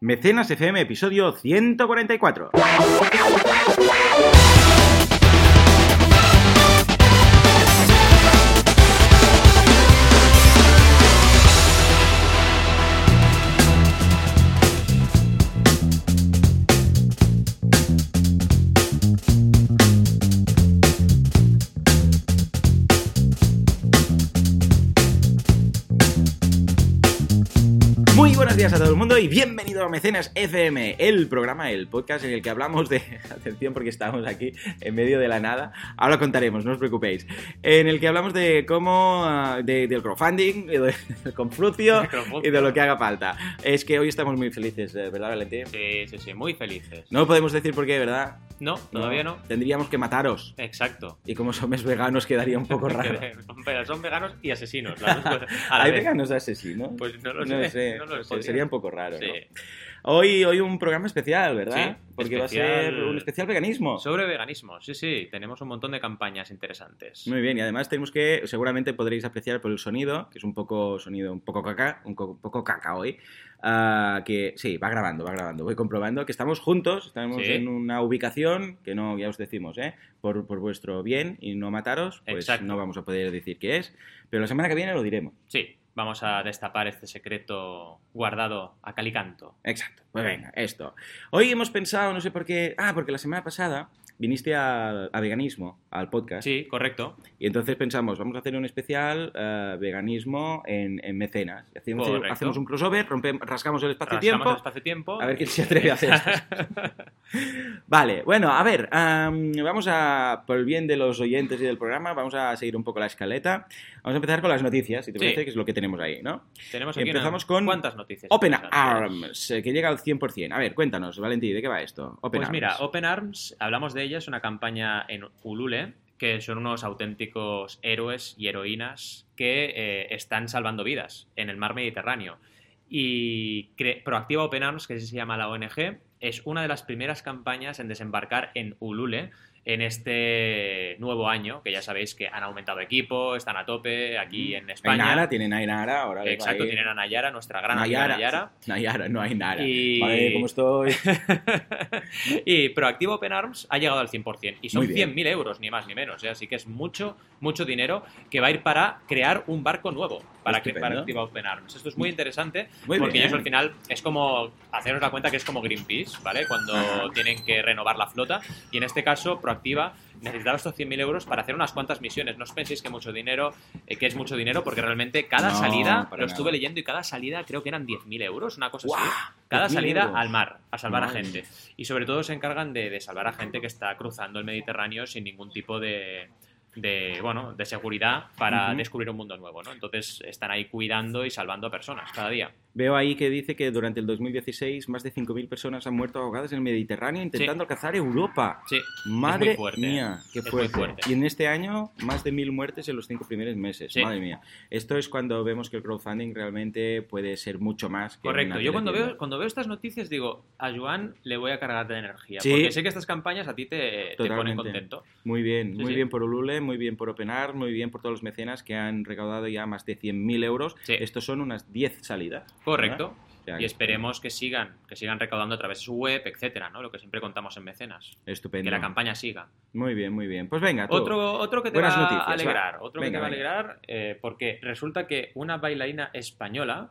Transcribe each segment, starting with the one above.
Mecenas FM, episodio 144. Y bienvenido a Mecenas FM, el programa, el podcast en el que hablamos de. Atención, porque estamos aquí en medio de la nada. Ahora contaremos, no os preocupéis. En el que hablamos de cómo. ah, de- del crowdfunding, y del conflucio y de lo que haga falta. Es que hoy estamos muy felices, eh, ¿verdad, Valentín? Sí, sí, sí, muy felices. No podemos decir por qué, ¿verdad? No, todavía no. Tendríamos que mataros. Exacto. Y como somos veganos quedaría un poco raro. Son veganos y asesinos. las dos cosas a la ¿Hay vez. veganos asesinos? Pues no lo no sé, sé, no lo no sé, podría. sería un poco raro, Sí. ¿no? Hoy, hoy un programa especial, ¿verdad? Sí, Porque va a especial- ser un especial veganismo. Sobre veganismo, sí, sí. Tenemos un montón de campañas interesantes. Muy bien, y además tenemos que, seguramente podréis apreciar por el sonido, que es un poco sonido un poco caca, un co- poco caca hoy, ah, que sí, va grabando, va grabando. Voy comprobando que estamos juntos, estamos Sí. en una ubicación que no, ya os decimos, ¿eh? Por, por vuestro bien y no mataros, pues Exacto. no vamos a poder decir qué es, pero la semana que viene lo diremos. Sí, vamos a destapar este secreto guardado a cal y canto. Exacto. Pues venga, esto. Hoy hemos pensado, no sé por qué. Ah, porque la semana pasada viniste a, a veganismo, al podcast. Sí, correcto. Y entonces pensamos, vamos a hacer un especial eh, veganismo en, en mecenas. Hacemos, un crossover, rompem- rascamos el Rascamos espacio-tiempo. el espacio-tiempo. A ver quién se atreve a hacer. Vale, bueno, a ver, am, vamos a, por el bien de los oyentes y del programa, vamos a seguir un poco la escaleta. Vamos a empezar con las noticias, si te Sí. parece, que es lo que tenemos ahí, ¿no? Tenemos aquí una- empezamos con ¿Cuántas noticias? Open? Arms, eh, que llega al 100%. A ver, cuéntanos, Valentín, ¿de qué va esto? Open pues Arms. mira, Open Arms, hablamos de ella, es una campaña en Ulule, que son unos auténticos héroes y heroínas que eh, están salvando vidas en el mar Mediterráneo. Y Proactiva Open Arms, que así se llama la ONG, es una de las primeras campañas en desembarcar en Ulule en este nuevo año, que ya sabéis que han aumentado equipo, están a tope aquí en España. Ainara, tienen Ainara, ahora les va Exacto, a tienen a Nayara, nuestra gran Nayara. Nayara. Nayara, no hay Nara. Y- Vale, ¿cómo estoy? y Proactivo Open Arms ha llegado al 100%. Y son Muy bien. 100.000 euros, ni más ni menos. ¿eh? Así que es mucho, mucho dinero que va a ir para crear un barco nuevo para, que, para Proactivo Open Arms. Esto es muy interesante Muy porque ellos al final es como haceros la cuenta que es como Greenpeace, ¿vale? Cuando Ajá. tienen que renovar la flota. Y en este caso, Proactiva necesitaba estos 100.000 euros para hacer unas cuantas misiones. No os penséis que mucho dinero, eh, que es mucho dinero, porque realmente cada No, salida, lo estuve nada. leyendo y cada salida creo que eran 10.000 euros, una cosa así. Cada 10.000 salida euros. al mar, a salvar Madre a gente. Y sobre todo se encargan de, de salvar a gente que está cruzando el Mediterráneo sin ningún tipo de, de, bueno, de seguridad para descubrir un mundo nuevo, ¿no? Entonces están ahí cuidando y salvando a personas cada día. Veo ahí que dice que durante el 2016 más de 5.000 personas han muerto ahogadas en el Mediterráneo intentando alcanzar Europa. Sí, Madre muy fuerte, mía, qué fuerte. fuerte. Y en este año, más de mil muertes en los cinco primeros meses. Sí. Madre mía. Esto es cuando vemos que el crowdfunding realmente puede ser mucho más que correcto. Yo cuando veo, cuando veo estas noticias digo, a Joan le voy a cargar de energía. Sí. Porque sé que estas campañas a ti te, te ponen contento. Muy bien, Sí, muy sí. bien por Ulule, muy bien por Open Arms, muy bien por todos los mecenas que han recaudado ya más de 100.000 euros. Sí. Estos son unas 10 salidas. Correcto. Sea, Y esperemos que sigan, que sigan recaudando a través de su web, etcétera, ¿no? Lo que siempre contamos en mecenas. Estupendo. Que la campaña siga. Muy bien, muy bien. Pues venga, tú. Otro, otro que te Buenas va noticias, a alegrar, va. otro Venga, que te va a alegrar, eh, porque resulta que una bailarina española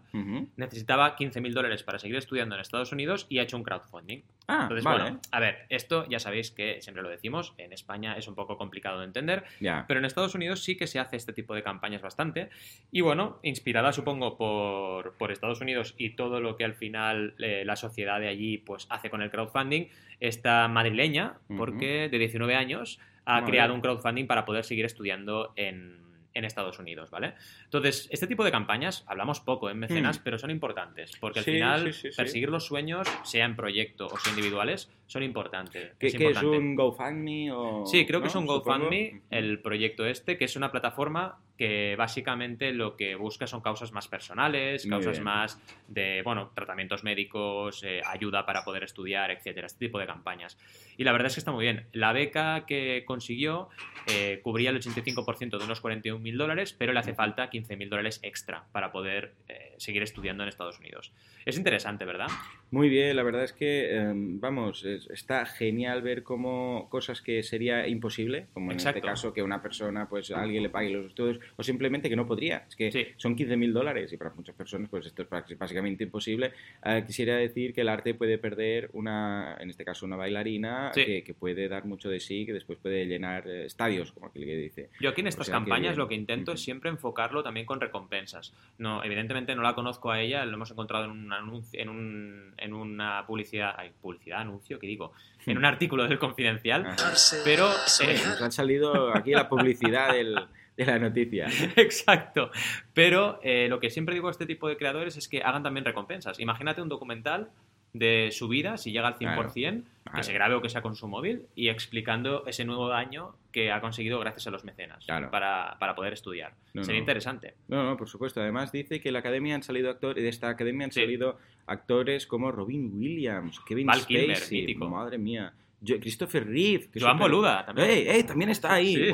necesitaba 15.000 dólares para seguir estudiando en Estados Unidos y ha hecho un crowdfunding. Ah, Entonces, vale. bueno, a ver, esto ya sabéis que siempre lo decimos, en España es un poco complicado de entender, Ya. pero en Estados Unidos sí que se hace este tipo de campañas bastante. Y bueno, inspirada supongo por, por Estados Unidos y todo lo que al final eh, la sociedad de allí pues hace con el crowdfunding, esta madrileña, porque de 19 años, ha creado un crowdfunding para poder seguir estudiando en, en Estados Unidos, ¿vale? Entonces, este tipo de campañas, hablamos poco en mecenas, Hmm. pero son importantes, porque Sí, al final sí, sí, sí. perseguir los sueños, sea en proyecto o sea individuales, son importantes. ¿Qué, es qué es importante. un GoFundMe o...? Sí, creo que es un. GoFundMe, el proyecto este, que es una plataforma que básicamente lo que busca son causas más personales, causas más de, bueno, tratamientos médicos, eh, ayuda para poder estudiar, etcétera, este tipo de campañas. Y la verdad es que está muy bien. La beca que consiguió eh, cubría el 85% de unos 41.000 dólares, pero le hace falta 15.000 dólares extra para poder eh, seguir estudiando en Estados Unidos. Es interesante, ¿verdad? Muy bien, la verdad es que, em, vamos, es- está genial ver cómo cosas que sería imposible, como en Exacto. este caso que una persona, pues a alguien le pague los estudios, o simplemente que no podría. Es que Sí. son 15.000 dólares y para muchas personas, pues esto es bás- básicamente imposible. Eh, quisiera decir que el arte puede perder una, en este caso una bailarina, Sí. que, que puede dar mucho de sí, que después puede llenar eh, estadios, como aquel que dice. Yo aquí en estas sea que campañas bien. lo que intento es siempre enfocarlo también con recompensas. No, evidentemente no la conozco a ella, lo hemos encontrado en un anuncio, en, un, en una publicidad, ay, publicidad, anuncio, ¿qué digo? En un artículo del Confidencial, Ajá. pero Oye, eh, nos ha salido aquí la publicidad del- de la noticia. Exacto. Pero eh, lo que siempre digo a este tipo de creadores es que hagan también recompensas. Imagínate un documental de su vida, si llega al 100%, Claro, que claro. se grabe o que sea con su móvil, y explicando ese nuevo año que ha conseguido gracias a los mecenas Claro. para, para poder estudiar. No, Sería no. interesante. No, no, por supuesto. Además dice que la academia han salido actores, de esta academia han Sí. salido actores como Robin Williams, Kevin Val Spacey, madre mía, Christopher Reeve, que Joan Boluda también. ¡Ey, ey! También está ahí.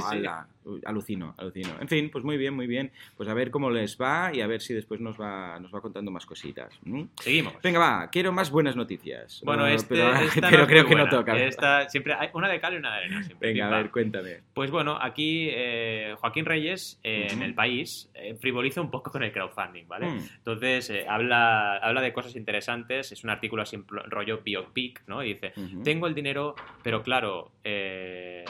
Alucino, alucino. En fin, pues muy bien, muy bien. Pues a ver cómo les va y a ver si después nos va, nos va contando más cositas. Seguimos. Venga, va, quiero más buenas noticias. Bueno, este, pero, esta pero no es creo que no toca. Esta siempre hay una de cal y una de arena. Siempre. Venga, a ver, cuéntame. Pues bueno, aquí eh, Joaquín Reyes eh, en el país eh, frivoliza un poco con el crowdfunding, ¿vale? Mm. Entonces eh, habla, habla de cosas interesantes, es un artículo así rollo biopic, ¿no? Y dice, tengo el dinero, pero claro, eh,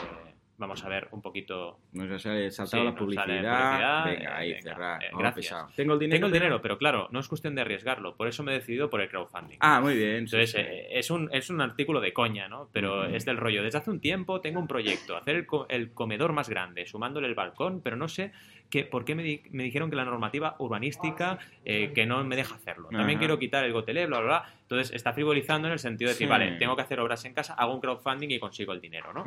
vamos a ver un poquito... Nos ha sal- saltado Sí, la publicidad. sale publicidad, Venga, ahí, venga, cerrar. eh, gracias. Tengo el dinero. Tengo el pero- dinero, pero claro, no es cuestión de arriesgarlo, por eso me he decidido por el crowdfunding. Ah, muy bien. sí, Entonces, sí. eh, es, un, es un artículo de coña, ¿no? Pero Ujú. es del rollo. Desde hace un tiempo tengo un proyecto, hacer el, co- el comedor más grande, sumándole el balcón, pero no sé qué, por qué me, di- me dijeron que la normativa urbanística eh, que no me deja hacerlo. También Ajá. quiero quitar el gotelé, bla, bla, bla. Entonces, está frivolizando en el sentido de decir, Sí. vale, tengo que hacer obras en casa, hago un crowdfunding y consigo el dinero, ¿no?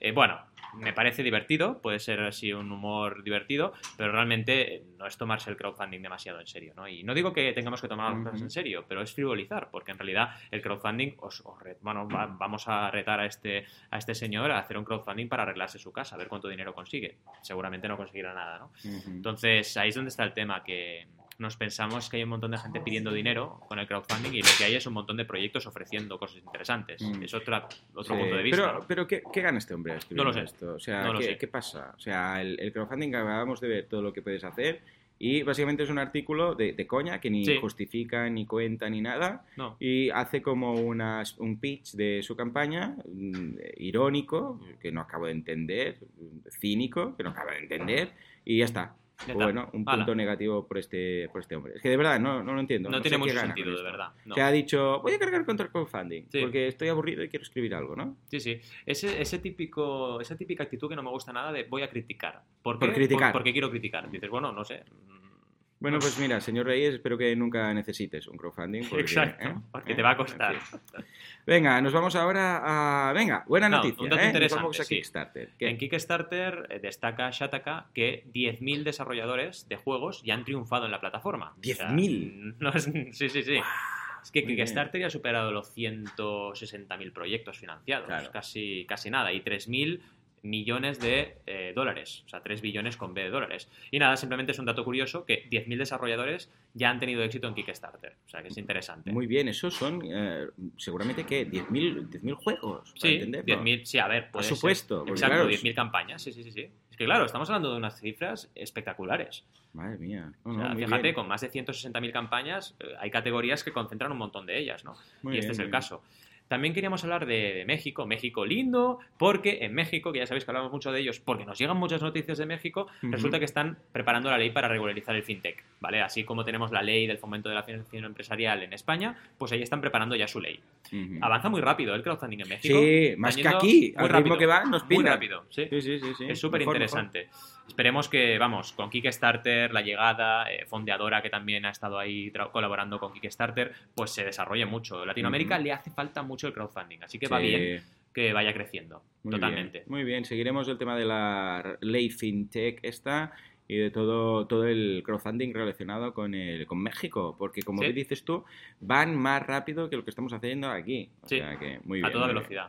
Eh, bueno, me parece divertido, puede ser así un humor divertido, pero realmente no es tomarse el crowdfunding demasiado en serio, ¿no? Y no digo que tengamos que tomar las cosas en serio, pero es frivolizar, porque en realidad el crowdfunding, os, os re- bueno, va- vamos a retar a este, a este señor a hacer un crowdfunding para arreglarse su casa, a ver cuánto dinero consigue. Seguramente no conseguirá nada, ¿no? Entonces, ahí es donde está el tema, que nos pensamos que hay un montón de gente pidiendo dinero con el crowdfunding y lo que hay es un montón de proyectos ofreciendo cosas interesantes. Mm. Es otra, otro Sí, punto de vista. Pero, ¿no? pero ¿qué, qué gana este hombre No lo sé. esto? O sea, No lo ¿qué, sé. qué pasa? O sea, el, el crowdfunding acabamos de ver todo lo que puedes hacer y básicamente es un artículo de, de coña que ni Sí. justifica, ni cuenta, ni nada No. y hace como una, un pitch de su campaña mm, irónico, que no acabo de entender, cínico, que no acabo de entender y ya está. Bueno, un punto negativo por este, por este hombre. Es que de verdad no, no lo entiendo. No, tiene mucho sentido, de verdad. No. Que ha dicho, voy a cargar contra el crowdfunding Sí. porque estoy aburrido y quiero escribir algo, ¿no? Sí, sí. Ese, ese típico, esa típica actitud que no me gusta nada de voy a criticar. ¿Por, Por qué? criticar. porque quiero criticar. Dices, bueno, no sé. Bueno, pues mira, señor Reyes, espero que nunca necesites un crowdfunding. porque, Exacto, ¿eh? porque ¿Eh? te va a costar. Venga, nos vamos ahora a... Venga, buena No, noticia. un dato ¿eh? Nos interesante, vamos a sí. Kickstarter. ¿Qué? En Kickstarter eh, destaca Shataka que 10.000 desarrolladores de juegos ya han triunfado en la plataforma. O sea, 10.000. no es- sí, sí, sí. Es que. Kickstarter ya ha superado los 160.000 proyectos financiados, Claro. casi, casi nada, y 3.000 millones de eh, dólares, o sea, 3 billones con B de dólares. Y nada, simplemente es un dato curioso que 10.000 desarrolladores ya han tenido éxito en Kickstarter, o sea, que es interesante. Muy bien, esos son eh, seguramente que 10.000 10.000 juegos. para Sí, entenderlo. 10.000, sí, a ver, ser. supuesto, porque Exacto, claro, 10.000 campañas, sí, sí, sí, sí. Es que claro, estamos hablando de unas cifras espectaculares. Madre mía. No, O sea, fíjate, bien. con más de 160.000 campañas, eh, hay categorías que concentran un montón de ellas, ¿no? Muy y este bien, es el bien. caso. También queríamos hablar de, de México, México lindo, porque en México, que ya sabéis que hablamos mucho de ellos, porque nos llegan muchas noticias de México, resulta que están preparando la ley para regularizar el fintech, ¿vale? Así como tenemos la ley del fomento de la financiación empresarial en España, pues ahí están preparando ya su ley. Avanza muy rápido el crowdfunding en México. Sí, más que aquí. muy Al ritmo rápido, que van, nos Muy pilla. rápido, sí. Sí, sí, sí, sí. Es súper Mejor, interesante. Esperemos que, vamos, con Kickstarter, la llegada, eh, Fondeadora, que también ha estado ahí colaborando con Kickstarter, pues se desarrolle mucho. Latinoamérica le hace falta mucho el crowdfunding, así que va bien que vaya creciendo. muy totalmente. bien, muy bien, seguiremos el tema de la ley fintech esta y de todo, todo el crowdfunding relacionado con, el, con México, porque como Sí. dices tú, van más rápido que lo que estamos haciendo aquí. O Sí, sea que muy bien. a toda muy bien.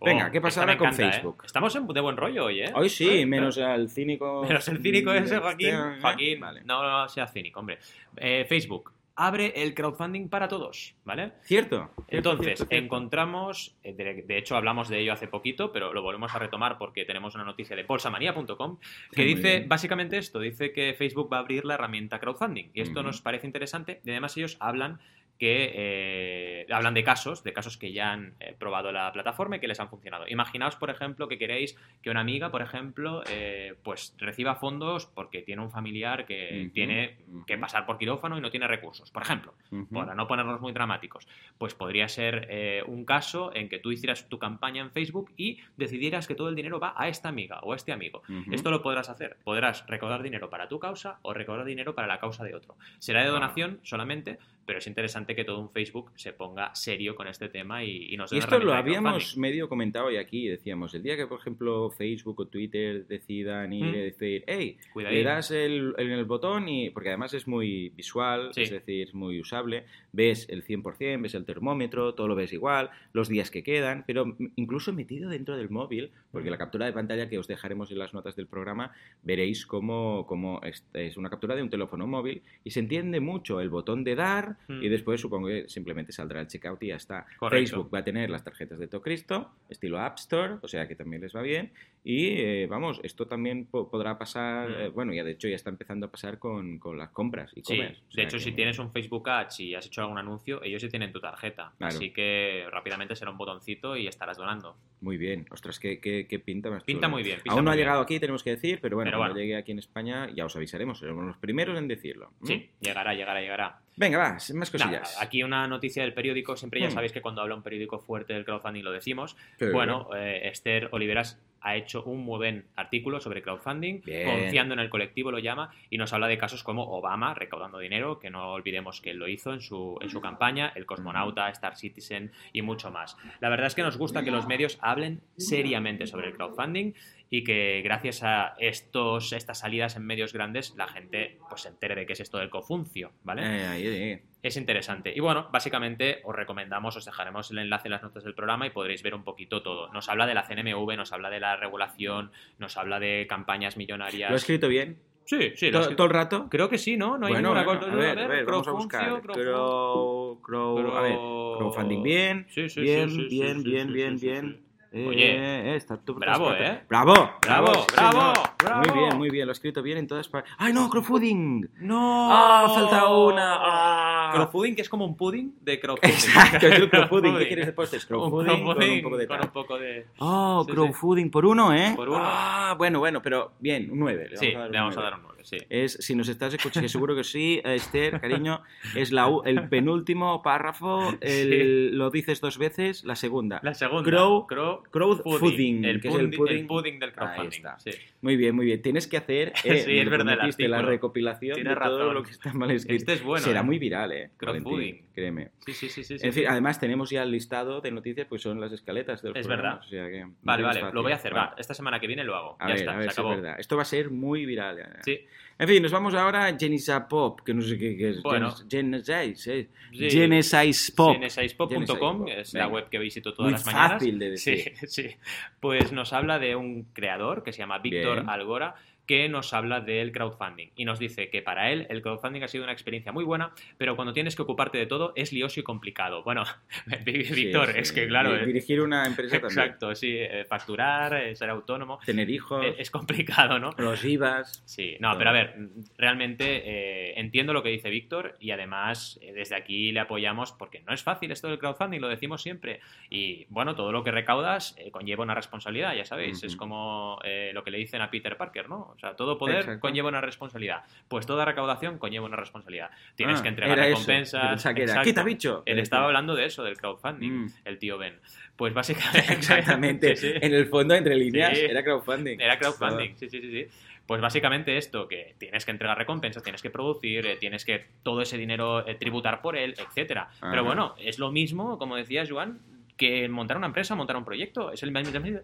Venga, Oh, ¿qué pasa ahora con encanta, ¿eh? Facebook? Estamos en- de buen rollo hoy, ¿eh? Hoy sí, menos al cínico. Menos el cínico ese, Joaquín. Este, Joaquín, Vale. no, no sea cínico, hombre. Eh, Facebook abre el crowdfunding para todos, ¿vale? Cierto. Entonces, cierto, cierto. encontramos, eh, de, de hecho hablamos de ello hace poquito, pero lo volvemos a retomar porque tenemos una noticia de bolsamanía.com que dice básicamente esto, dice que Facebook va a abrir la herramienta crowdfunding y esto nos parece interesante y además ellos hablan que eh, hablan de casos, de casos que ya han eh, probado la plataforma y que les han funcionado. Imaginaos, por ejemplo, que queréis que una amiga, por ejemplo, eh, pues reciba fondos porque tiene un familiar que tiene que pasar por quirófano y no tiene recursos, por ejemplo para no ponernos muy dramáticos, pues podría ser eh, un caso en que tú hicieras tu campaña en Facebook y decidieras que todo el dinero va a esta amiga o a este amigo. Esto lo podrás hacer. Podrás recaudar dinero para tu causa o recaudar dinero para la causa de otro. Será de donación solamente, pero es interesante que todo un Facebook se ponga serio con este tema y, y nos dé Y esto lo habíamos medio comentado hoy aquí, decíamos, el día que, por ejemplo, Facebook o Twitter decidan ir Mm. y decir, hey, Cuidadín. le das el, el botón y, porque además es muy visual, Sí. es decir, es muy usable, ves el 100%, ves el termómetro, todo lo ves igual, los días que quedan, pero incluso metido dentro del móvil, porque Mm. la captura de pantalla que os dejaremos en las notas del programa, veréis cómo, cómo es, es una captura de un teléfono móvil y se entiende mucho el botón de dar Mm. y después supongo que simplemente saldrá el checkout y ya está. Correcto. Facebook va a tener las tarjetas de Tocristo, estilo App Store, o sea que también les va bien. Y eh, vamos, esto también po- podrá pasar, Mm. eh, bueno, ya de hecho ya está empezando a pasar con, con las compras y Sí, comer. de hecho, si tienes un Facebook Ads y has hecho algún anuncio, ellos sí tienen tu tarjeta. Claro. Así que rápidamente será un botoncito y estarás donando. Muy bien, ostras, qué, qué- qué pinta más Pinta muy bien. pinta Aún no ha bien. llegado aquí, tenemos que decir, pero bueno, Pero cuando bueno. llegue aquí en España ya os avisaremos, seremos los primeros en decirlo. ¿Mm? Sí, llegará, llegará, llegará. Venga, va, más cosillas. aquí una noticia del periódico, siempre ya Mm. sabéis que cuando habla un periódico fuerte del crowdfunding lo decimos. Bueno, eh, Esther Oliveras ha hecho un muy buen artículo sobre crowdfunding, Bien. confiando en el colectivo lo llama, y nos habla de casos como Obama recaudando dinero, que no olvidemos que él lo hizo en su, en su campaña, el cosmonauta, Star Citizen y mucho más. La verdad es que nos gusta que los medios hablen seriamente sobre el crowdfunding y que gracias a estos, estas salidas en medios grandes la gente pues se entere de qué es esto del cofuncio, ¿vale? Eh. Es interesante. Y bueno, básicamente os recomendamos, os dejaremos el enlace en las notas del programa y podréis ver un poquito todo. Nos habla de la CNMV, nos habla de la regulación, nos habla de campañas millonarias. ¿Lo he escrito bien? Sí, sí. ¿Todo, el rato? Creo que sí, ¿no? No hay bueno, ninguna bueno, cosa. a ver, a ver, vamos a buscar. Crow, crow, a ver, crowdfunding bien, bien, bien, bien, bien, bien. Sí. Eh, Oye, eh, está tú- bravo, ¿eh? Bravo, Bravo, sí, bravo, señor. bravo. Muy bien, muy bien, lo he escrito bien en todas partes. ¡Ay, no, crowdfunding! ¡No! ¡Ah, falta una! ¡Ah! Crowdfunding, que es como un pudding de crowdfunding. Exacto, es el crowdfunding. ¿Qué quieres de postres? Un Crowdfunding con un poco de con un poco de... Oh, Sí, sí. crowdfunding por uno, ¿eh? Por uno. Ah, bueno, bueno, pero bien, un 9. Sí, le vamos a dar un 9, sí. Es, si nos estás escuchando, que seguro que sí, eh, Esther, cariño, es la, el penúltimo párrafo, el- lo dices dos veces, la segunda. La segunda. Crow- crow crowdfunding, el, que es el pudding, pudding. el pudding del Ahí crowdfunding. está. sí. Muy bien, muy bien. Tienes que hacer, eh, Sí, es verdad, la recopilación Tienes de todo razón. lo que está mal escrito. Este es bueno, Será ¿eh? muy viral, ¿eh? Crowdfunding. Créeme. Sí, sí, sí, En fin, además tenemos ya el listado de noticias, pues son las escaletas del Es programa, verdad. o sea que no Vale, vale, fácil. lo voy a hacer, va. Esta semana que viene lo hago. A ya ver, está, a ver se acabó. es verdad. Esto va a ser muy viral. ya. Sí, En fin, nos vamos ahora a Genisa Pop, que no sé qué, qué es. Bueno. Genesis, eh. Sí. Genesis Pop. Genesaispop.com Genesaispop. es la web que visito todas Muy las mañanas. fácil de decir. Sí, sí. Pues nos habla de un creador que se llama Víctor. Algora que nos habla del crowdfunding y nos dice que para él el crowdfunding ha sido una experiencia muy buena, pero cuando tienes que ocuparte de todo es lioso y complicado. Bueno, Víctor, Sí, es que claro, eh, Dirigir una empresa también. exacto, sí, eh, facturar, eh, ser autónomo, Tener hijos, es complicado, ¿no? los IVAs. Sí, no, pero a ver, realmente eh, entiendo lo que dice Víctor y además eh, desde aquí le apoyamos porque no es fácil esto del crowdfunding, lo decimos siempre. Y bueno, todo lo que recaudas eh, conlleva una responsabilidad, ya sabéis, es como lo que le dicen a Peter Parker, ¿no? O sea, todo poder Exacto. conlleva una responsabilidad. Pues toda recaudación conlleva una responsabilidad. Tienes Ah, que entregar recompensas. Era. "Quita, bicho". Él estaba hablando de eso, del crowdfunding, Mm. el tío Ben. Pues básicamente... Exactamente. Sí, sí. En el fondo, entre líneas, Sí. era crowdfunding. Era crowdfunding, sí, sí, sí, sí. Pues básicamente esto, que tienes que entregar recompensas, tienes que producir, eh, tienes que todo ese dinero eh, tributar por él, etcétera. Pero bueno, es lo mismo, como decía Joan, que montar una empresa, montar un proyecto. Es el-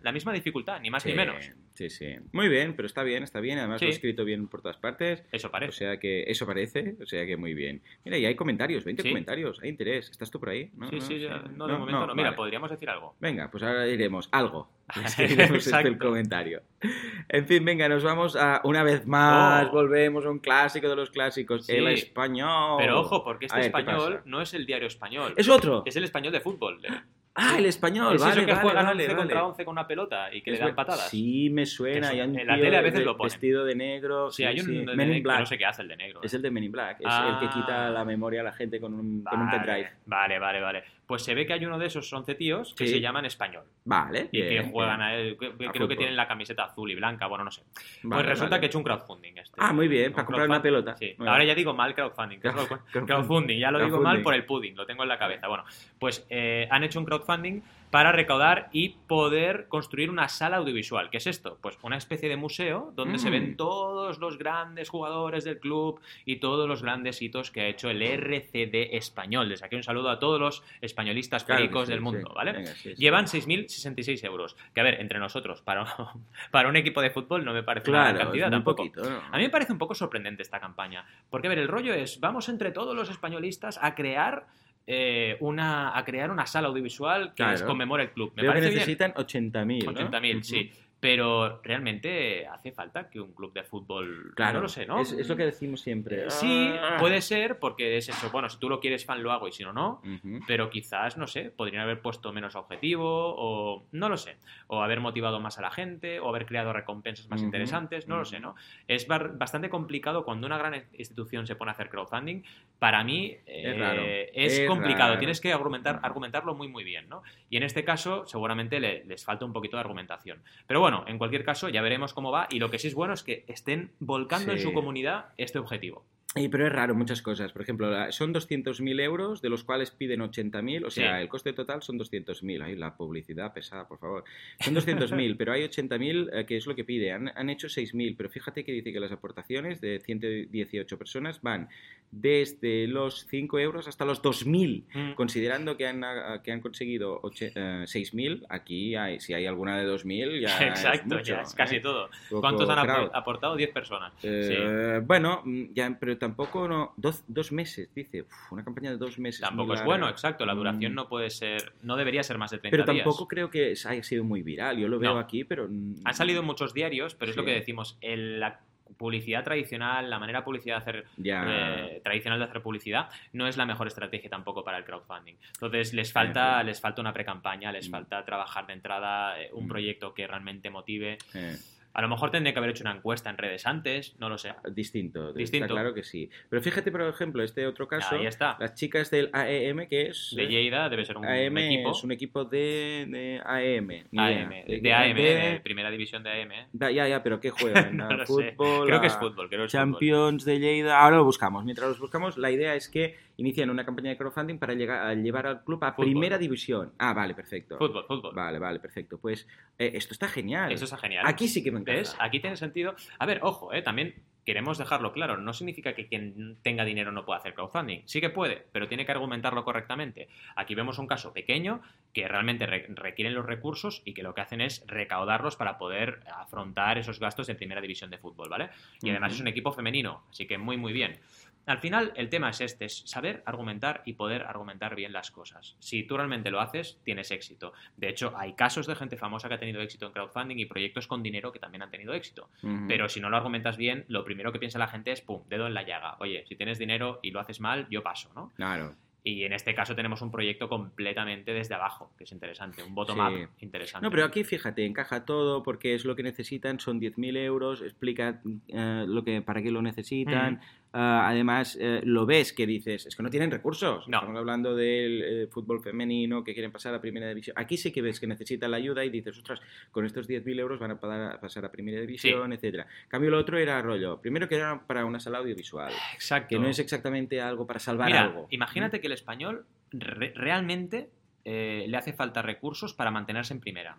la misma dificultad, ni más Sí, ni menos. Sí, sí. Muy bien, pero está bien, está bien. Además lo he Sí. escrito bien por todas partes. Eso O parece. sea que eso parece, o sea que muy bien. Mira, y hay comentarios, 20 Sí. comentarios, hay interés. ¿Estás tú por ahí? ¿No? sí, no, sí, sí. ya- no, de momento no. Mira, podríamos decir algo. Venga, pues ahora diremos algo. Escribiremos este el comentario. En fin, venga, nos vamos a una vez más. Oh. Volvemos a un clásico de los clásicos, Sí. el español. Pero ojo, porque este ver, ¿qué español no es el diario español. Es otro. Es el español de fútbol. Ah, el español. es vale, eso que vale, juegan vale, 11 contra vale. 11 con una pelota y que Es le dan patadas. Sí, me suena. Eso, hay un en la tele a veces de- lo ponen. vestido de negro. Sí, hay un sí. de- Men in Black. no sé qué hace el de negro. Es el de Men in Black. Es Ah. el que quita la memoria a la gente con un, con un Vale, pendrive. Vale, vale, vale. Pues se ve que hay uno de esos 11 tíos que Sí. se llaman español Vale. y bien, que juegan bien. a él. que- que A creo fútbol. que tienen la camiseta azul y blanca, bueno, no sé. Vale, pues resulta vale. que he hecho un crowdfunding. Este. Ah, muy bien, para comprar una pelota. Sí. Ahora ya digo mal crowdfunding. crowdfunding. ya lo digo mal por el pudding, lo tengo en la cabeza. Bueno, pues eh, han hecho un crowdfunding para recaudar y poder construir una sala audiovisual. ¿Qué es esto? Pues una especie de museo donde se Mm. ven todos los grandes jugadores del club y todos los grandes hitos que ha hecho el RCD español. Desde aquí un saludo a todos los españolistas Claro que pericos sí, del sí. mundo, ¿vale? Venga, sí, sí. Llevan 6.066 euros. Que a ver, entre nosotros, para, para un equipo de fútbol no me parece una Claro, gran cantidad tampoco. poquito. ¿no? A mí me parece un poco sorprendente esta campaña. Porque, a ver, el rollo es, vamos entre todos los españolistas a crear eh, una, a crear una sala audiovisual que Claro. les conmemore el club. Me que parece bien. necesitan 80.000. ¿no? 80.000, Ujú. sí. Pero realmente hace falta que un club de fútbol. Claro, No lo sé, ¿no? Es, es lo que decimos siempre. Sí, Ah. puede ser, porque es eso. Bueno, si tú lo quieres fan, lo hago, y si no, no. Pero quizás, no sé, podrían haber puesto menos objetivo, o no lo sé. O haber motivado más a la gente, o haber creado recompensas más interesantes, no lo sé, ¿no? Es bar- bastante complicado cuando una gran institución se pone a hacer crowdfunding. Para mí eh, raro, es es complicado, raro. tienes que argumentar, argumentarlo muy, muy bien, ¿no? Y en este caso, seguramente le- les falta un poquito de argumentación. Pero bueno, en cualquier caso, ya veremos cómo va. Y lo que sí es bueno es que estén volcando en su comunidad este objetivo. Y, pero es raro muchas cosas. Por ejemplo, son 200.000 euros, de los cuales piden 80.000. O sea, Sí. el coste total son 200.000. Ahí la publicidad pesada, por favor. Son 200.000, pero hay 80.000 eh, que es lo que pide. Han, han hecho 6.000, pero fíjate que dice que las aportaciones de 118 personas van desde los 5 euros hasta los 2.000. Mm. Considerando que han, que han conseguido eh, 6.000, aquí hay, si hay alguna de 2.000 ya Exacto, es mucho, ya es casi ¿eh? todo. Poco ¿Cuántos han crowd. aportado? 10 personas. Sí. Eh, Bueno, mm, ya, pero tampoco no. Dos, dos meses, dice. Uf, una campaña de dos meses. Tampoco es larga. bueno, exacto. La duración Mm, no puede ser, no debería ser más de 30 Pero días. tampoco creo que haya sido muy viral. Yo lo veo No. aquí, pero. mm, Han salido muchos diarios, pero es lo que decimos. el- la publicidad tradicional, la manera publicidad de hacer, eh, tradicional de hacer publicidad, no es la mejor estrategia tampoco para el crowdfunding. Entonces les falta, sí. les falta una precampaña, les Mm. falta trabajar de entrada eh, un Mm. proyecto que realmente motive. eh, A lo mejor tendría que haber hecho una encuesta en redes antes, no lo sé. distinto, Distinto. Está claro que sí. Pero fíjate, por ejemplo, este otro caso. Ahí está. Las chicas del AEM, que es. De Lleida debe ser un AM equipo. es un equipo de, de AM, idea. de, de AM, de primera división de AM. ¿eh? da- ya, ya, pero ¿qué juegan? No ¿A lo sé. fútbol, Creo que es fútbol, creo que es Champions de Lleida. Ahora lo buscamos. Mientras los buscamos, la idea es que inician una campaña de crowdfunding para llegar, a llevar al club a Fútbol. primera división. Ah, vale, perfecto. Fútbol, fútbol. Vale, vale, perfecto. Pues eh, esto está genial. Eso está genial. Aquí sí que me encanta. ¿Ves? Aquí tiene sentido. A ver, ojo, ¿eh? también queremos dejarlo claro. No significa que quien tenga dinero no pueda hacer crowdfunding. Sí que puede, pero tiene que argumentarlo correctamente. Aquí vemos un caso pequeño que realmente re- requieren los recursos y que lo que hacen es recaudarlos para poder afrontar esos gastos de primera división de fútbol, ¿vale? Y además es un equipo femenino, así que muy, muy bien. Al final, el tema es este, es saber argumentar y poder argumentar bien las cosas. Si tú realmente lo haces, tienes éxito. De hecho, hay casos de gente famosa que ha tenido éxito en crowdfunding y proyectos con dinero que también han tenido éxito. Pero si no lo argumentas bien, lo primero que piensa la gente es, pum, dedo en la llaga. Oye, si tienes dinero y lo haces mal, yo paso, ¿no? Claro. Y en este caso tenemos un proyecto completamente desde abajo, que es interesante, un bottom-up Sí. interesante. No, pero aquí fíjate, encaja todo porque es lo que necesitan, son 10.000 euros, explica eh, lo que, para qué lo necesitan. Ah, además, eh, lo ves que dices, es que no tienen recursos. No. Estamos hablando del eh, fútbol femenino que quieren pasar a primera división. Aquí sí que ves que necesitan la ayuda y dices, ostras, con estos 10.000 euros van a pa- pasar a primera división, etcétera. En cambio, lo otro era rollo. Primero que era para una sala audiovisual, Exacto. que no es exactamente algo para salvar Mira, algo. imagínate que el español re- realmente eh, le hace falta recursos para mantenerse en primera.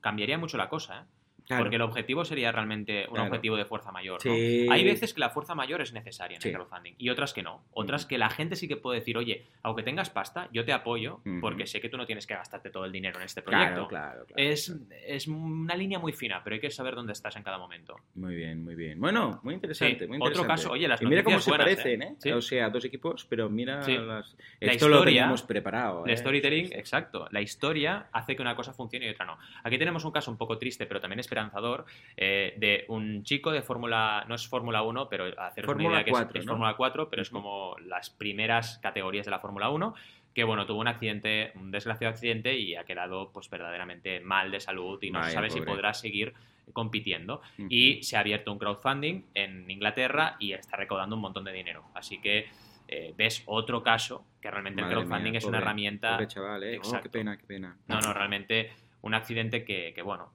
Cambiaría mucho la cosa, ¿eh? Claro. Porque el objetivo sería realmente un Claro. objetivo de fuerza mayor. ¿no? Sí. Hay veces que la fuerza mayor es necesaria en Sí. el crowdfunding y otras que no. Otras que la gente sí que puede decir, oye, aunque tengas pasta, yo te apoyo porque sé que tú no tienes que gastarte todo el dinero en este proyecto. claro, claro. Es, es una línea muy fina, pero hay que saber dónde estás en cada momento. Muy bien, muy bien. Bueno, muy interesante. Sí, muy otro interesante. caso, oye, las y mira cómo se buenas, parecen, ¿eh? ¿eh? O sea, dos equipos, pero mira las... La Esto lo historia- teníamos preparado. El ¿eh? storytelling, exacto. La historia hace que una cosa funcione y otra no. Aquí tenemos un caso un poco triste, pero también esperanzador, eh, de un chico de Fórmula, no es Fórmula 1, pero hacer una idea que es- 4, es, ¿no? Fórmula 4, pero es como las primeras categorías de la Fórmula 1, que bueno, tuvo un accidente, un desgraciado accidente y ha quedado pues verdaderamente mal de salud y no se sabe si podrá seguir compitiendo. Ujú. Y se ha abierto un crowdfunding en Inglaterra y está recaudando un montón de dinero. Así que eh, ves otro caso que realmente Madre el crowdfunding mía, es una herramienta Pobre chaval, ¿eh? Oh, qué pena, qué pena. no, no, realmente un accidente que, que, bueno,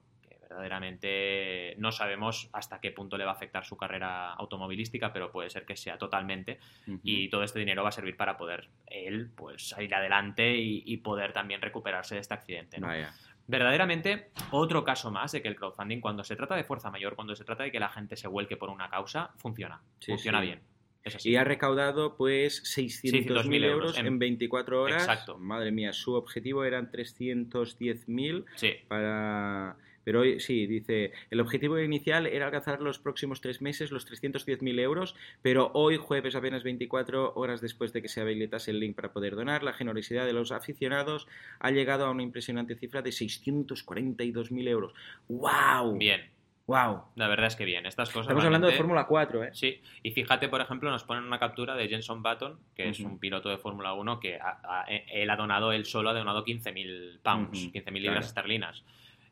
verdaderamente no sabemos hasta qué punto le va a afectar su carrera automovilística, pero puede ser que sea totalmente. Y todo este dinero va a servir para poder él pues salir adelante y, y poder también recuperarse de este accidente. ¿no? Vaya. Verdaderamente, otro caso más de que el crowdfunding, cuando se trata de fuerza mayor, cuando se trata de que la gente se vuelque por una causa, funciona. Sí, funciona sí. bien. Y ha recaudado pues 600.000 600.000 euros euros en, en- 24 horas. Exacto. Madre mía, su objetivo eran 310.000 Sí, para... Pero hoy sí, dice, el objetivo inicial era alcanzar los próximos tres meses los 310.000 euros, pero hoy, jueves, apenas 24 horas después de que se habilitase el link para poder donar, la generosidad de los aficionados ha llegado a una impresionante cifra de 642.000 euros. ¡Wow! bien. ¡Wow! La verdad es que bien. Estas cosas. Estamos hablando de Fórmula 4, ¿eh? Sí, y fíjate, por ejemplo, nos ponen una captura de Jenson Button, que es un piloto de Fórmula 1 que ha- ha- él ha donado, él solo ha donado 15.000 pounds, Ujú, 15.000 libras claro. esterlinas.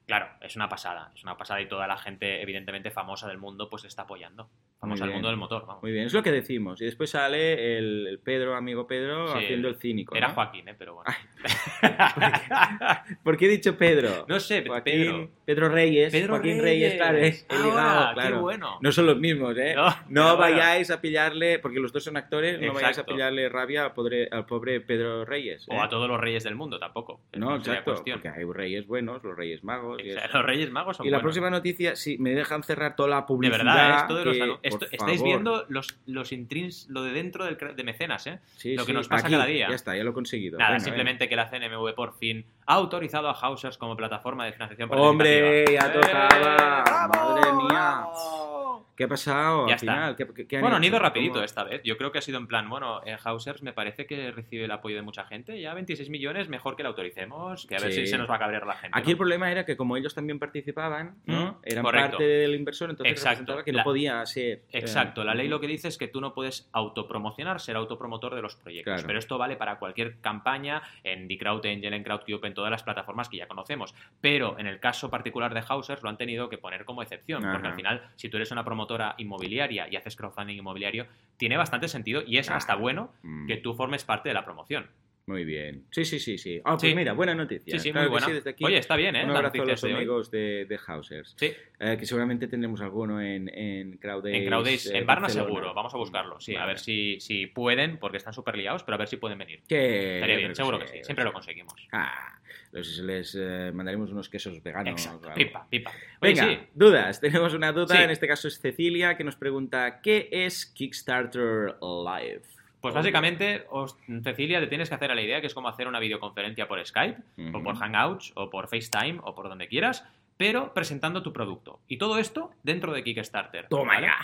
Claro, es una pasada, es una pasada y toda la gente, evidentemente famosa del mundo, pues está apoyando. Del bien. mundo del motor, vamos. Muy bien, es lo que decimos. Y después sale el, el Pedro, amigo Pedro, Sí, haciendo el cínico. Era ¿no? Joaquín, ¿eh? Pero bueno. ¿Por qué he dicho Pedro? no sé, Joaquín, Pedro. Pedro Reyes. Pedro Joaquín Reyes, claro, es Ahora, ligado, qué claro. bueno. No son los mismos, ¿eh? No, No, pero bueno. vayáis a pillarle, porque los dos son actores, no vayáis a pillarle rabia al pobre, al pobre Pedro Reyes. O ¿eh? a todos los reyes del mundo tampoco. No, exacto, porque hay reyes buenos, los reyes magos. y. Los reyes magos son Y la buenos. próxima noticia, si me dejan cerrar toda la De publicidad. verdad, esto de los que, esto- por estáis favor. viendo los, los intrins, lo de dentro del, de mecenas, ¿eh? Sí, lo que sí, nos pasa aquí, cada día. Ya está, ya lo he conseguido. Nada, simplemente que la CNMV por fin ha autorizado a Hausers como plataforma de financiación ¡Hombre, ya tocaba! ¡Eh! ¡Madre mía! ¿Qué ha pasado Ya al está. final? ¿Qué, qué- qué han Bueno, han ido rapidito ¿Cómo? esta vez. Yo creo que ha sido en plan, bueno, eh, Hausers me parece que recibe el apoyo de mucha gente. Ya 26 millones, mejor que la autoricemos, que a ver si se nos va a cabrear la gente. Aquí ¿no? el problema era que como ellos también participaban, ¿no? Mm, Eran correcto. parte del inversor, entonces Exacto. que no La- podía ser... eh, Exacto, la ley lo que dice es que tú no puedes autopromocionar, ser autopromotor de los proyectos. Claro. Pero esto vale para cualquier campaña en The Crowd Angel, en Crowdcube, en todas las plataformas que ya conocemos. Pero en el caso particular de Hausers lo han tenido que poner como excepción, porque al final, si tú eres una promotora inmobiliaria y haces crowdfunding inmobiliario, tiene bastante sentido y es Ajá. hasta bueno Mm, que tú formes parte de la promoción. Muy bien. Sí, sí, sí, sí. Ah, pues Sí. mira, buena noticia. Sí, sí, Claro muy buena. sí, desde aquí. Oye, está bien, ¿eh? Un abrazo a los de hoy. amigos de, de Hausers. Sí, Eh, que seguramente tendremos alguno en, en Crowdays. en Crowdays, eh, en Barna Barcelona. seguro, vamos a buscarlo, sí, a ver si, si pueden, porque están súper liados, pero a ver si pueden venir. Que, Estaría bien, seguro que sí, siempre lo conseguimos. Ah, les, les, eh, mandaremos unos quesos veganos. Exacto, pipa, pipa. Oye, Venga, dudas. Tenemos una duda, en este caso es Cecilia, que nos pregunta, ¿qué es Kickstarter Live? Pues básicamente, os- Cecilia, te tienes que hacer a la idea que es como hacer una videoconferencia por Skype, o por. Hangouts, o por FaceTime, o por donde quieras, pero presentando tu producto. Y todo esto dentro de Kickstarter. Toma ¿vale? ya.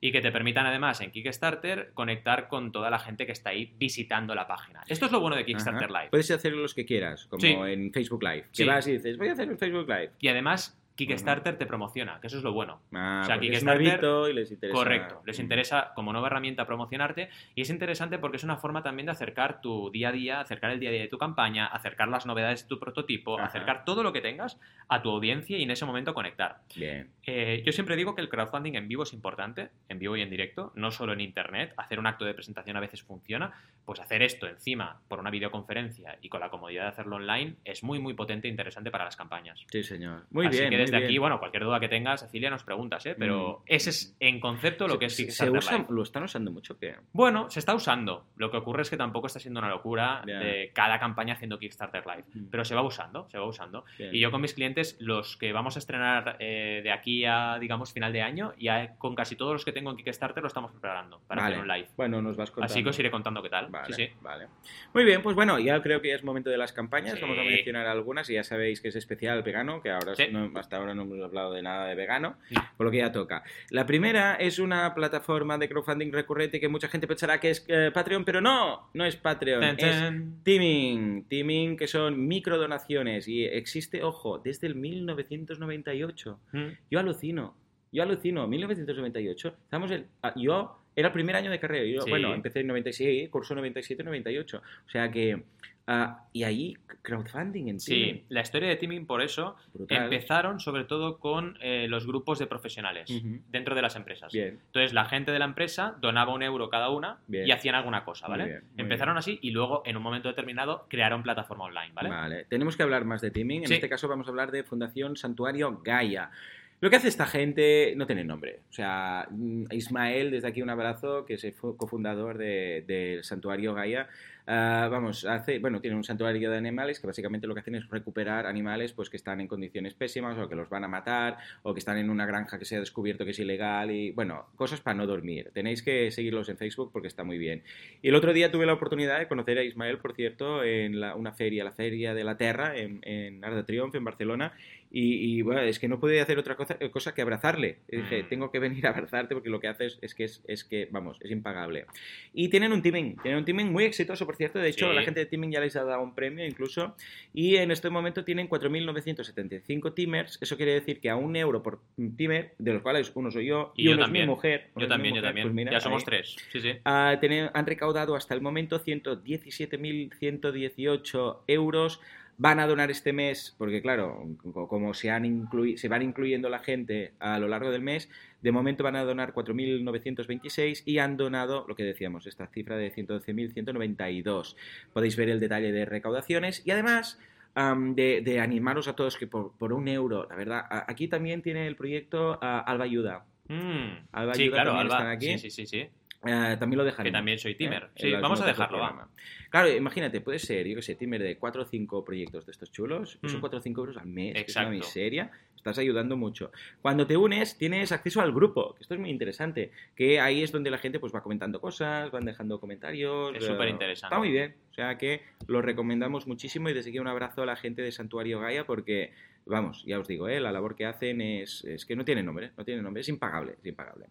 Y que te permitan además en Kickstarter conectar con toda la gente que está ahí visitando la página. Esto es lo bueno de Kickstarter Ajá. Live. Puedes hacer los que quieras, como Sí. en Facebook Live. Que Sí. vas y dices, voy a hacer un Facebook Live. Y además, Kickstarter te promociona, que eso es lo bueno. Ah, O sea, es y les interesa. Correcto, les interesa como nueva herramienta promocionarte y es interesante porque es una forma también de acercar tu día a día, acercar el día a día de tu campaña, acercar las novedades de tu prototipo, Ajá. acercar todo lo que tengas a tu audiencia y en ese momento conectar. Bien. Eh, yo siempre digo que el crowdfunding en vivo es importante, en vivo y en directo, no solo en internet. Hacer un acto de presentación a veces funciona, pues hacer esto encima por una videoconferencia y con la comodidad de hacerlo online es muy, muy potente e interesante para las campañas. Sí, señor. Muy Así bien. que muy desde bien. aquí, bueno, cualquier duda que tengas, Cecilia, nos preguntas, ¿eh? Pero Mm. ese es en concepto lo que es se, se Kickstarter usa- Live. lo están usando mucho que Bueno, se está usando. Lo que ocurre es que tampoco está siendo una locura de cada campaña haciendo Kickstarter Live. Mm. Pero se va usando, se va usando. Bien. Y yo con mis clientes, los que vamos a estrenar eh, de aquí a, digamos, final de año, ya con casi todos los que tengo en Kickstarter lo estamos preparando para Vale. hacer un live. Bueno, nos vas contando. Así que os iré contando qué tal. Vale, Sí, sí. vale. Muy bien, pues bueno, ya creo que ya es momento de las campañas. Sí. Vamos a mencionar algunas y ya sabéis que es especial vegano, que ahora no- hasta ahora no hemos hablado de nada de vegano, No. por lo que ya toca. La primera es una plataforma de crowdfunding recurrente que mucha gente pensará que es eh, Patreon, pero no, no es Patreon, Tan, es. Teaming, Teaming que son microdonaciones y existe, ojo, desde el 1998. Mm. Yo alucino, yo alucino, 1998, estamos en, ah, yo era el primer año de carrera, yo, Sí. bueno, empecé en 96, curso 97-98, o sea que, ah, y ahí crowdfunding en Sí, la historia de Teaming por eso brutal. empezaron sobre todo con eh, los grupos de profesionales Ujú. dentro de las empresas. Bien, Entonces la gente de la empresa donaba un euro cada una Bien. y hacían alguna cosa, Muy ¿vale? bien, muy Empezaron así y luego en un momento determinado crearon plataforma online, ¿vale? vale. Tenemos que hablar más de Teaming, en Sí. este caso vamos a hablar de Fundación Santuario Gaia. Lo que hace esta gente no tiene nombre. O sea, mm, Ismael, desde aquí un abrazo, que es el fu- cofundador de- del Santuario Gaia. ah, vamos, hace, bueno, tiene un santuario de animales que básicamente lo que hacen es recuperar animales pues que están en condiciones pésimas o que los van a matar o que están en una granja que se ha descubierto que es ilegal y bueno, cosas para no dormir. Tenéis que seguirlos en Facebook porque está muy bien. Y el otro día tuve la oportunidad de conocer a Ismael, por cierto, en la- una feria, la Feria de la Terra, en, en Arc de Triunfo, en Barcelona. Y, y, bueno, es que no pude hacer otra cosa, cosa que abrazarle. Y dije, Mm. tengo que venir a abrazarte porque lo que haces es que es, es que, vamos, es impagable. Y tienen un teaming, tienen un teaming muy exitoso, por cierto. De hecho, Sí. la gente de teaming ya les ha dado un premio incluso. Y en este momento tienen 4.975 teamers. Eso quiere decir que a un euro por teamer, de los cuales uno soy yo y, Y yo uno también. es mi mujer. Yo también, yo también. pues mira, ya somos ahí. tres. Sí, sí. Tener- han recaudado hasta el momento 117.118 euros. Van a donar este mes, porque claro, co- como se, han inclui- se van incluyendo la gente a lo largo del mes, de momento van a donar 4.926 y han donado, lo que decíamos, esta cifra de 112.192. Podéis ver el detalle de recaudaciones y además am, de, de animaros a todos que por, por un euro, la verdad, aquí también tiene el proyecto ah, Alba Ayuda. Mm. Alba sí, Ayuda claro, Alba. están aquí. Sí, sí, sí, sí. Eh, también lo dejaré. Que también soy Timer. Sí, vamos a dejarlo, va. Claro, imagínate, puede ser, yo que sé, Timer de 4 o 5 proyectos de estos chulos, que son Mm. 4 o 5 euros al mes, que es Exacto. una miseria, estás ayudando mucho. Cuando te unes, tienes acceso al grupo, que esto es muy interesante, que ahí es donde la gente pues va comentando cosas, van dejando comentarios. Es eh, superinteresante. Está muy bien, o sea que lo recomendamos muchísimo y desde aquí un abrazo a la gente de Santuario Gaia porque, vamos, ya os digo, eh, la labor que hacen es, es que no tiene nombre, no tiene nombre, es impagable, es impagable.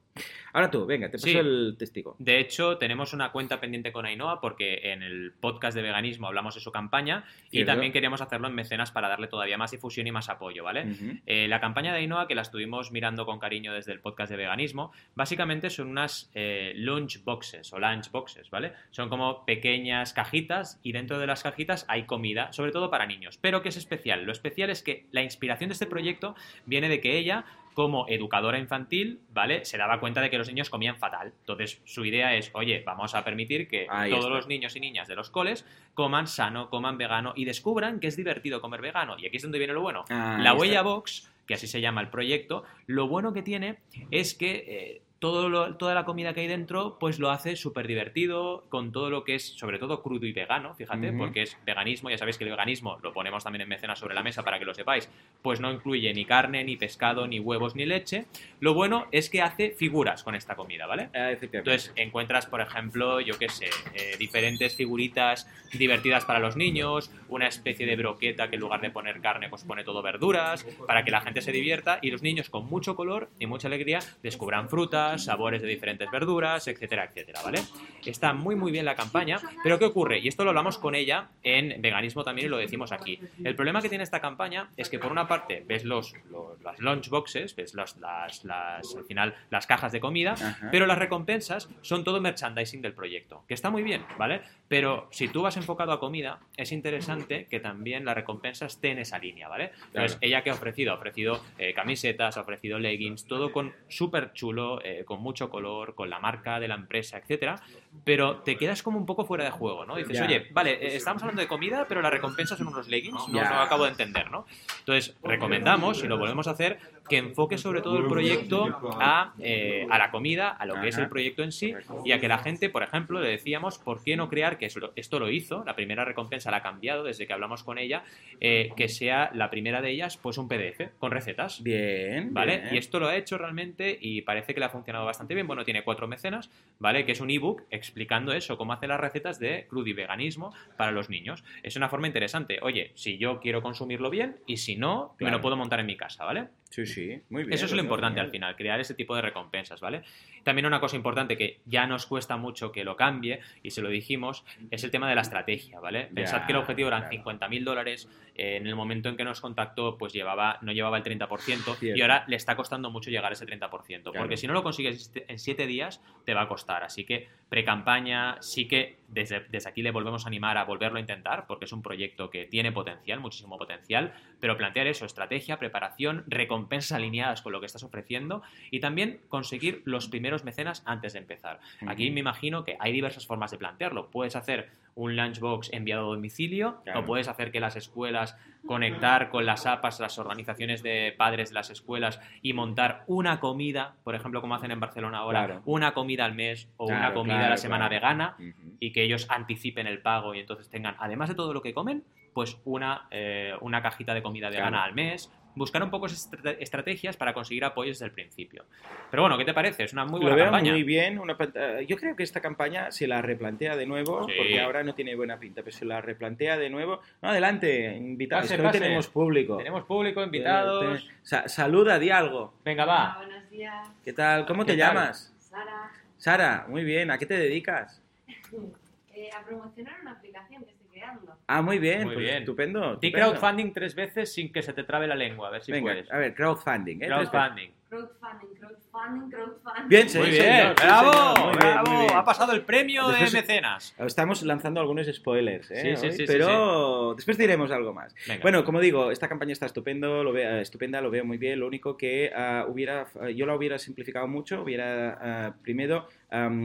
Ahora tú, venga, te paso Sí. el testigo. De hecho, tenemos una cuenta pendiente con Ainhoa porque en el podcast de veganismo hablamos de su campaña y Cierto. también queríamos hacerlo en mecenas para darle todavía más difusión y más apoyo, ¿vale? Eh, la campaña de Ainhoa, que la estuvimos mirando con cariño desde el podcast de veganismo, básicamente son unas eh, lunch boxes o lunch boxes, ¿vale? Son como pequeñas cajitas y dentro de las cajitas hay comida, sobre todo para niños. Pero ¿qué es especial? Lo especial es que la inspiración de este proyecto viene de que ella como educadora infantil, ¿vale? Se daba cuenta de que los niños comían fatal. Entonces, su idea es, oye, vamos a permitir que Ahí todos está. los niños y niñas de los coles coman sano, coman vegano y descubran que es divertido comer vegano. Y aquí es donde viene lo bueno. Ah, La huella está. box, que así se llama el proyecto, lo bueno que tiene es que eh, todo lo- toda la comida que hay dentro, pues lo hace súper divertido, con todo lo que es, sobre todo, crudo y vegano, fíjate, porque es veganismo, ya sabéis que el veganismo, lo ponemos también en mecenas sobre la mesa para que lo sepáis, pues no incluye ni carne, ni pescado, ni huevos, ni leche. Lo bueno es que hace figuras con esta comida, ¿vale? Ah. Entonces encuentras, por ejemplo, yo qué sé, eh, diferentes figuritas divertidas para los niños, una especie de broqueta que en lugar de poner carne, pues pone todo verduras, para que la gente se divierta y los niños con mucho color y mucha alegría descubran frutas, sabores de diferentes verduras, etcétera, etcétera, ¿vale? Está muy muy bien la campaña, pero ¿qué ocurre? Y esto lo hablamos con ella en veganismo también y lo decimos aquí. El problema que tiene esta campaña es que por una parte ves los, los- las lunch boxes, ves los- las, las, al final las cajas de comida, Ajá. pero las recompensas son todo merchandising del proyecto, que está muy bien, ¿vale? Pero si tú vas enfocado a comida, es interesante que también la recompensa esté en esa línea, ¿vale? Entonces, Claro. ella que ha ofrecido, ha ofrecido eh, camisetas, ha ofrecido leggings, todo con súper chulo, eh, con mucho color, con la marca de la empresa, etcétera, pero te quedas como un poco fuera de juego, ¿no? Dices, oye, vale, eh, estamos hablando de comida, pero la recompensa son unos leggings, no, no acabo de entender, ¿no? Entonces, recomendamos, y lo volvemos a hacer, que enfoque sobre todo el proyecto a, eh, a la comida, a lo que es el proyecto en sí, y a que la gente, por ejemplo, le decíamos, ¿por qué no crear, que esto lo hizo, la primera recompensa la ha cambiado desde que hablamos con ella, eh, que sea la primera de ellas, pues un PDF con recetas. Bien, ¿Vale? bien. Y esto lo ha hecho realmente y parece que le ha funcionado bastante bien. Bueno, tiene cuatro mecenas, ¿vale? Que es un ebook explicando eso, cómo hacer las recetas de crudo y veganismo para los niños. Es una forma interesante. Oye, si yo quiero consumirlo bien y si no, me lo puedo montar en mi casa, ¿vale? Sí, sí, muy bien. Eso es lo importante al final, crear ese tipo de recompensas, ¿vale? También una cosa importante que ya nos cuesta mucho que lo cambie, y se lo dijimos, es el tema de la estrategia, ¿vale? Pensad que el objetivo eran claro. 50.000 dólares, eh, en el momento en que nos contactó, pues llevaba, no llevaba el 30%, Cierto. y ahora le está costando mucho llegar a ese 30%, Claro. porque si no lo consigues en 7 días, te va a costar. Así que pre-campaña, sí que desde, desde aquí le volvemos a animar a volverlo a intentar, porque es un proyecto que tiene potencial, muchísimo potencial, pero plantear eso, estrategia, preparación, recompensas alineadas con lo que estás ofreciendo y también conseguir los primeros mecenas antes de empezar. Aquí me imagino que hay diversas formas de plantearlo. Puedes hacer un lunchbox enviado a domicilio Claro. o puedes hacer que las escuelas conectar con las APAS, las organizaciones de padres de las escuelas y montar una comida, por ejemplo, como hacen en Barcelona ahora, Claro. una comida al mes o una comida a la semana vegana y que ellos anticipen el pago y entonces tengan, además de todo lo que comen, pues una, eh, una cajita de comida vegana Claro. al mes. Buscar un poco esas estra- estrategias para conseguir apoyos desde el principio. Pero bueno, ¿qué te parece? Es una muy buena Lo veo campaña. muy bien. Una, eh, yo creo que esta campaña se la replantea de nuevo, Sí. porque ahora no tiene buena pinta, pero se la replantea de nuevo. No, adelante, invitados. Pase, tenemos público. Tenemos público, invitados. sa- saluda, di algo. Venga, Hola, va. buenos días, ¿Qué tal? ¿Cómo te llamas? Sara. Sara, muy bien. ¿A qué te dedicas? Eh, a promocionar una aplicación que creando. Ah, muy bien. Muy pues bien. Estupendo. Di crowdfunding tres veces sin que se te trabe la lengua, a ver si Venga, puedes. a ver, crowdfunding. ¿eh? Crowdfunding. Crowdfunding, crowdfunding, crowdfunding. Bien, sí, Muy señor, bien, sí, bravo, señor, muy bien, bravo. muy bien. Ha pasado el premio Después- de mecenas. Estamos lanzando algunos spoilers, ¿eh? Sí, sí, sí, sí, pero después diremos algo más. Venga. Bueno, como digo, esta campaña está estupendo, lo veo, estupenda, lo veo muy bien. Lo único que ah, hubiera, yo la hubiera simplificado mucho, hubiera ah, primero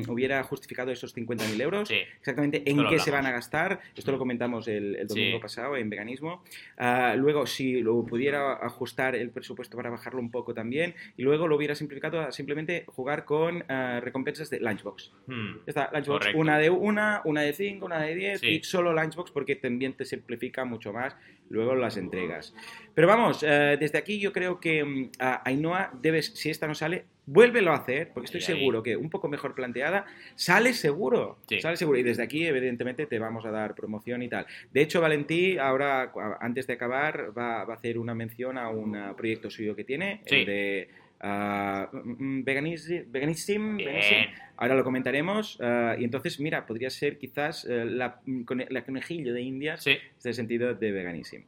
hubiera justificado esos 50.000 euros. Sí. Exactamente en Esto qué se van a gastar. Esto lo comentamos el, el domingo Sí. pasado en veganismo. Ah, luego, si lo pudiera ajustar el presupuesto para bajarlo un poco también. Y luego lo hubiera simplificado a simplemente jugar con ah, recompensas de Lunchbox. Hmm. Está, Lunchbox, Correcto. una de una, una de cinco, una de diez Sí. y solo Lunchbox porque también te simplifica mucho más luego las entregas. Pero vamos, eh, desde aquí yo creo que mm, Ainhoa debes, si esta no sale, vuélvelo a hacer, porque estoy seguro que un poco mejor planteada, sale seguro, Sí. sale seguro. Y desde aquí, evidentemente, te vamos a dar promoción y tal. De hecho, Valentí, ahora, antes de acabar, va, va a hacer una mención a un proyecto suyo que tiene, Sí. el de... ah, mm, Veganism, Veganism. Ahora lo comentaremos. ah, y entonces, mira, podría ser quizás eh, la, mm, la conejillo de Indias Sí. desde el sentido de veganism.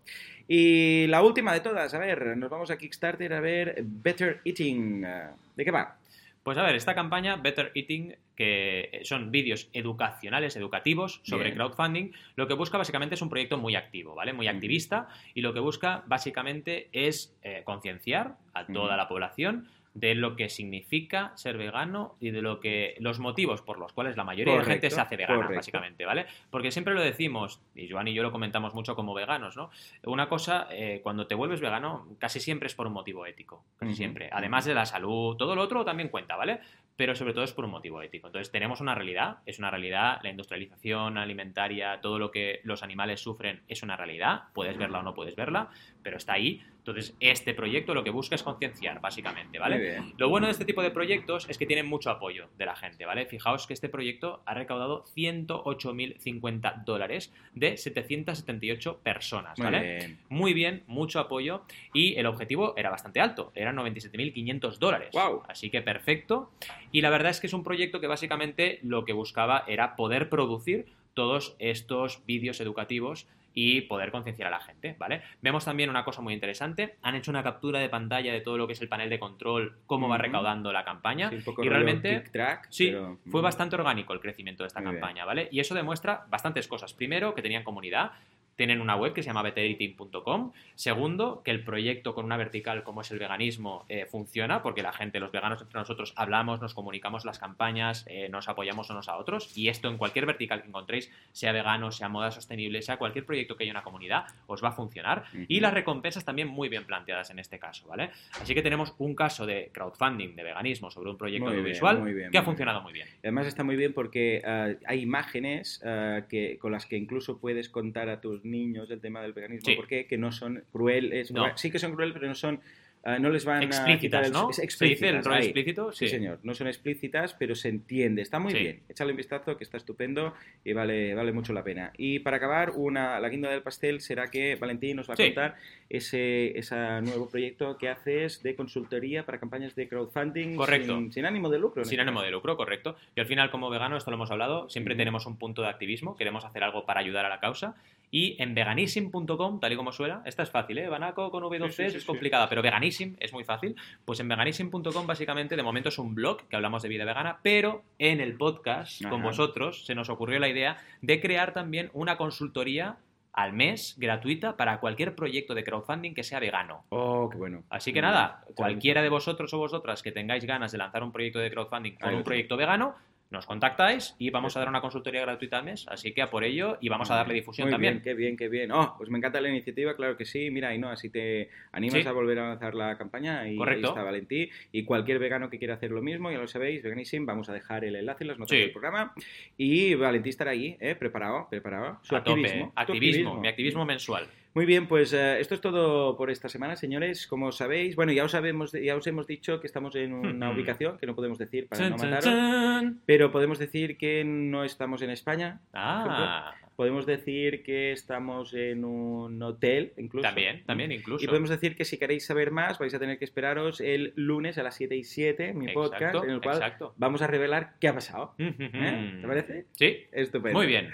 Y la última de todas, a ver, nos vamos a Kickstarter a ver Better Eating. Ah, ¿De qué va? Pues a ver, esta campaña Better Eating, que son vídeos educacionales, educativos sobre Bien. crowdfunding, lo que busca básicamente es un proyecto muy activo, ¿vale? Muy activista y lo que busca básicamente es eh, concienciar a toda la población de lo que significa ser vegano y de lo que los motivos por los cuales la mayoría de Correcto, gente se hace vegana, correcto. básicamente, ¿vale? Porque siempre lo decimos, y Joan y yo lo comentamos mucho como veganos, ¿no? Una cosa, eh, cuando te vuelves vegano, casi siempre es por un motivo ético, casi siempre. Además de la salud, todo lo otro también cuenta, ¿vale? Pero sobre todo es por un motivo ético. Entonces tenemos una realidad, es una realidad, la industrialización alimentaria, todo lo que los animales sufren es una realidad, puedes verla o no puedes verla, pero está ahí. Entonces este proyecto lo que busca es concienciar, básicamente, ¿vale? Muy bien. Lo bueno de este tipo de proyectos es que tienen mucho apoyo de la gente, ¿vale? Fijaos que este proyecto ha recaudado 108.050 dólares de 778 personas, Muy ¿vale? bien. Muy bien, mucho apoyo y el objetivo era bastante alto, eran 97.500 dólares. Guau. Así que perfecto. Y la verdad es que es un proyecto que básicamente lo que buscaba era poder producir todos estos vídeos educativos y poder concienciar a la gente, ¿vale? Vemos también una cosa muy interesante, han hecho una captura de pantalla de todo lo que es el panel de control, cómo va recaudando la campaña Sí, un poco y realmente Sí, pero- fue bastante orgánico el crecimiento de esta Muy bien. campaña, ¿vale? Y eso demuestra bastantes cosas. Primero, que tenían comunidad. Tienen una web que se llama bettereating.com. Segundo, que el proyecto con una vertical como es el veganismo eh, funciona, porque la gente, los veganos entre nosotros, hablamos, nos comunicamos las campañas, eh, nos apoyamos unos a otros. Y esto en cualquier vertical que encontréis, sea vegano, sea moda sostenible, sea cualquier proyecto que haya una comunidad, os va a funcionar. Y las recompensas también muy bien planteadas en este caso, ¿vale? Así que tenemos un caso de crowdfunding de veganismo sobre un proyecto Muy bien, audiovisual muy bien, que ha funcionado muy bien. Además está muy bien porque ah, hay imágenes ah, que, con las que incluso puedes contar a tus niños el tema del veganismo. Sí. ¿Por qué? Que no son crueles. No. Sí que son crueles, pero no son... ah, no les van a Explícitas, el- ¿no? es ¿Se dice el explícitas, rol explícito? Sí, señor. No son explícitas, pero se entiende. Está muy Sí. bien. Échale un vistazo, que está estupendo y vale, vale mucho la pena. Y para acabar, una, la guinda del pastel será que Valentín nos va a Sí. contar ese, ese nuevo proyecto que haces de consultoría para campañas de crowdfunding Correcto. Sin, sin ánimo de lucro. Sin ánimo de lucro, correcto. Y al final, como vegano, esto lo hemos hablado, siempre Ujú. tenemos un punto de activismo, queremos hacer algo para ayudar a la causa. Y en veganism.com, tal y como suena, esta es fácil, ¿eh? Banaco con V2C Sí, sí, sí, es sí. complicada, pero veganism es muy fácil. Pues en veganism.com, básicamente, de momento es un blog que hablamos de vida vegana, pero en el podcast, con vosotros, se nos ocurrió la idea de crear también una consultoría al mes gratuita para cualquier proyecto de crowdfunding que sea vegano. Oh, qué bueno. Así que nada, cualquiera de vosotros o vosotras que tengáis ganas de lanzar un proyecto de crowdfunding con un proyecto vegano, nos contactáis y vamos a dar una consultoría gratuita al mes. Así que a por ello y vamos a darle difusión Muy también. Bien, qué bien, qué bien. Oh, pues me encanta la iniciativa, claro que sí. Mira, y no, así te animas Sí. a volver a lanzar la campaña y Correcto. ahí está Valentí. Y cualquier vegano que quiera hacer lo mismo, ya lo sabéis, Veganism, vamos a dejar el enlace en las notas Sí. del programa. Y Valentí estará ahí, ¿eh? preparado, preparado. Su a tope. activismo. Activismo, mi activismo mensual. Muy bien, pues eh, esto es todo por esta semana, señores. Como sabéis, bueno, ya os, sabemos, ya os hemos dicho que estamos en una ubicación que no podemos decir para no mataros, chan. pero podemos decir que no estamos en España. Ah, Podemos decir que estamos en un hotel, incluso. también, también incluso. Y podemos decir que si queréis saber más, vais a tener que esperaros el lunes a las 7 y 7, mi Exacto, podcast, en el cual exacto. vamos a revelar qué ha pasado. ¿Eh? ¿Te parece? Sí, Estupendo. muy bien.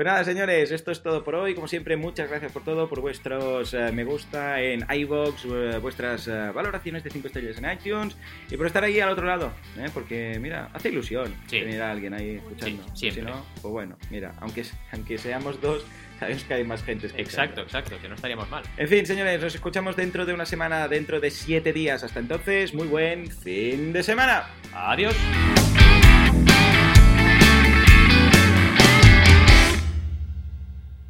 Pues nada, señores, esto es todo por hoy. Como siempre, muchas gracias por todo, por vuestros eh, me gusta en iVoox, eh, vuestras eh, valoraciones de 5 estrellas en iTunes y por estar ahí al otro lado, ¿eh? porque mira, hace ilusión Sí. tener a alguien ahí escuchando. Sí, siempre. Si no, pues bueno, mira, aunque, aunque seamos dos, sabemos que hay más gente escuchando. Exacto, exacto, que no estaríamos mal. En fin, señores, nos escuchamos dentro de una semana, dentro de 7 días. Hasta entonces, muy buen fin de semana. Adiós.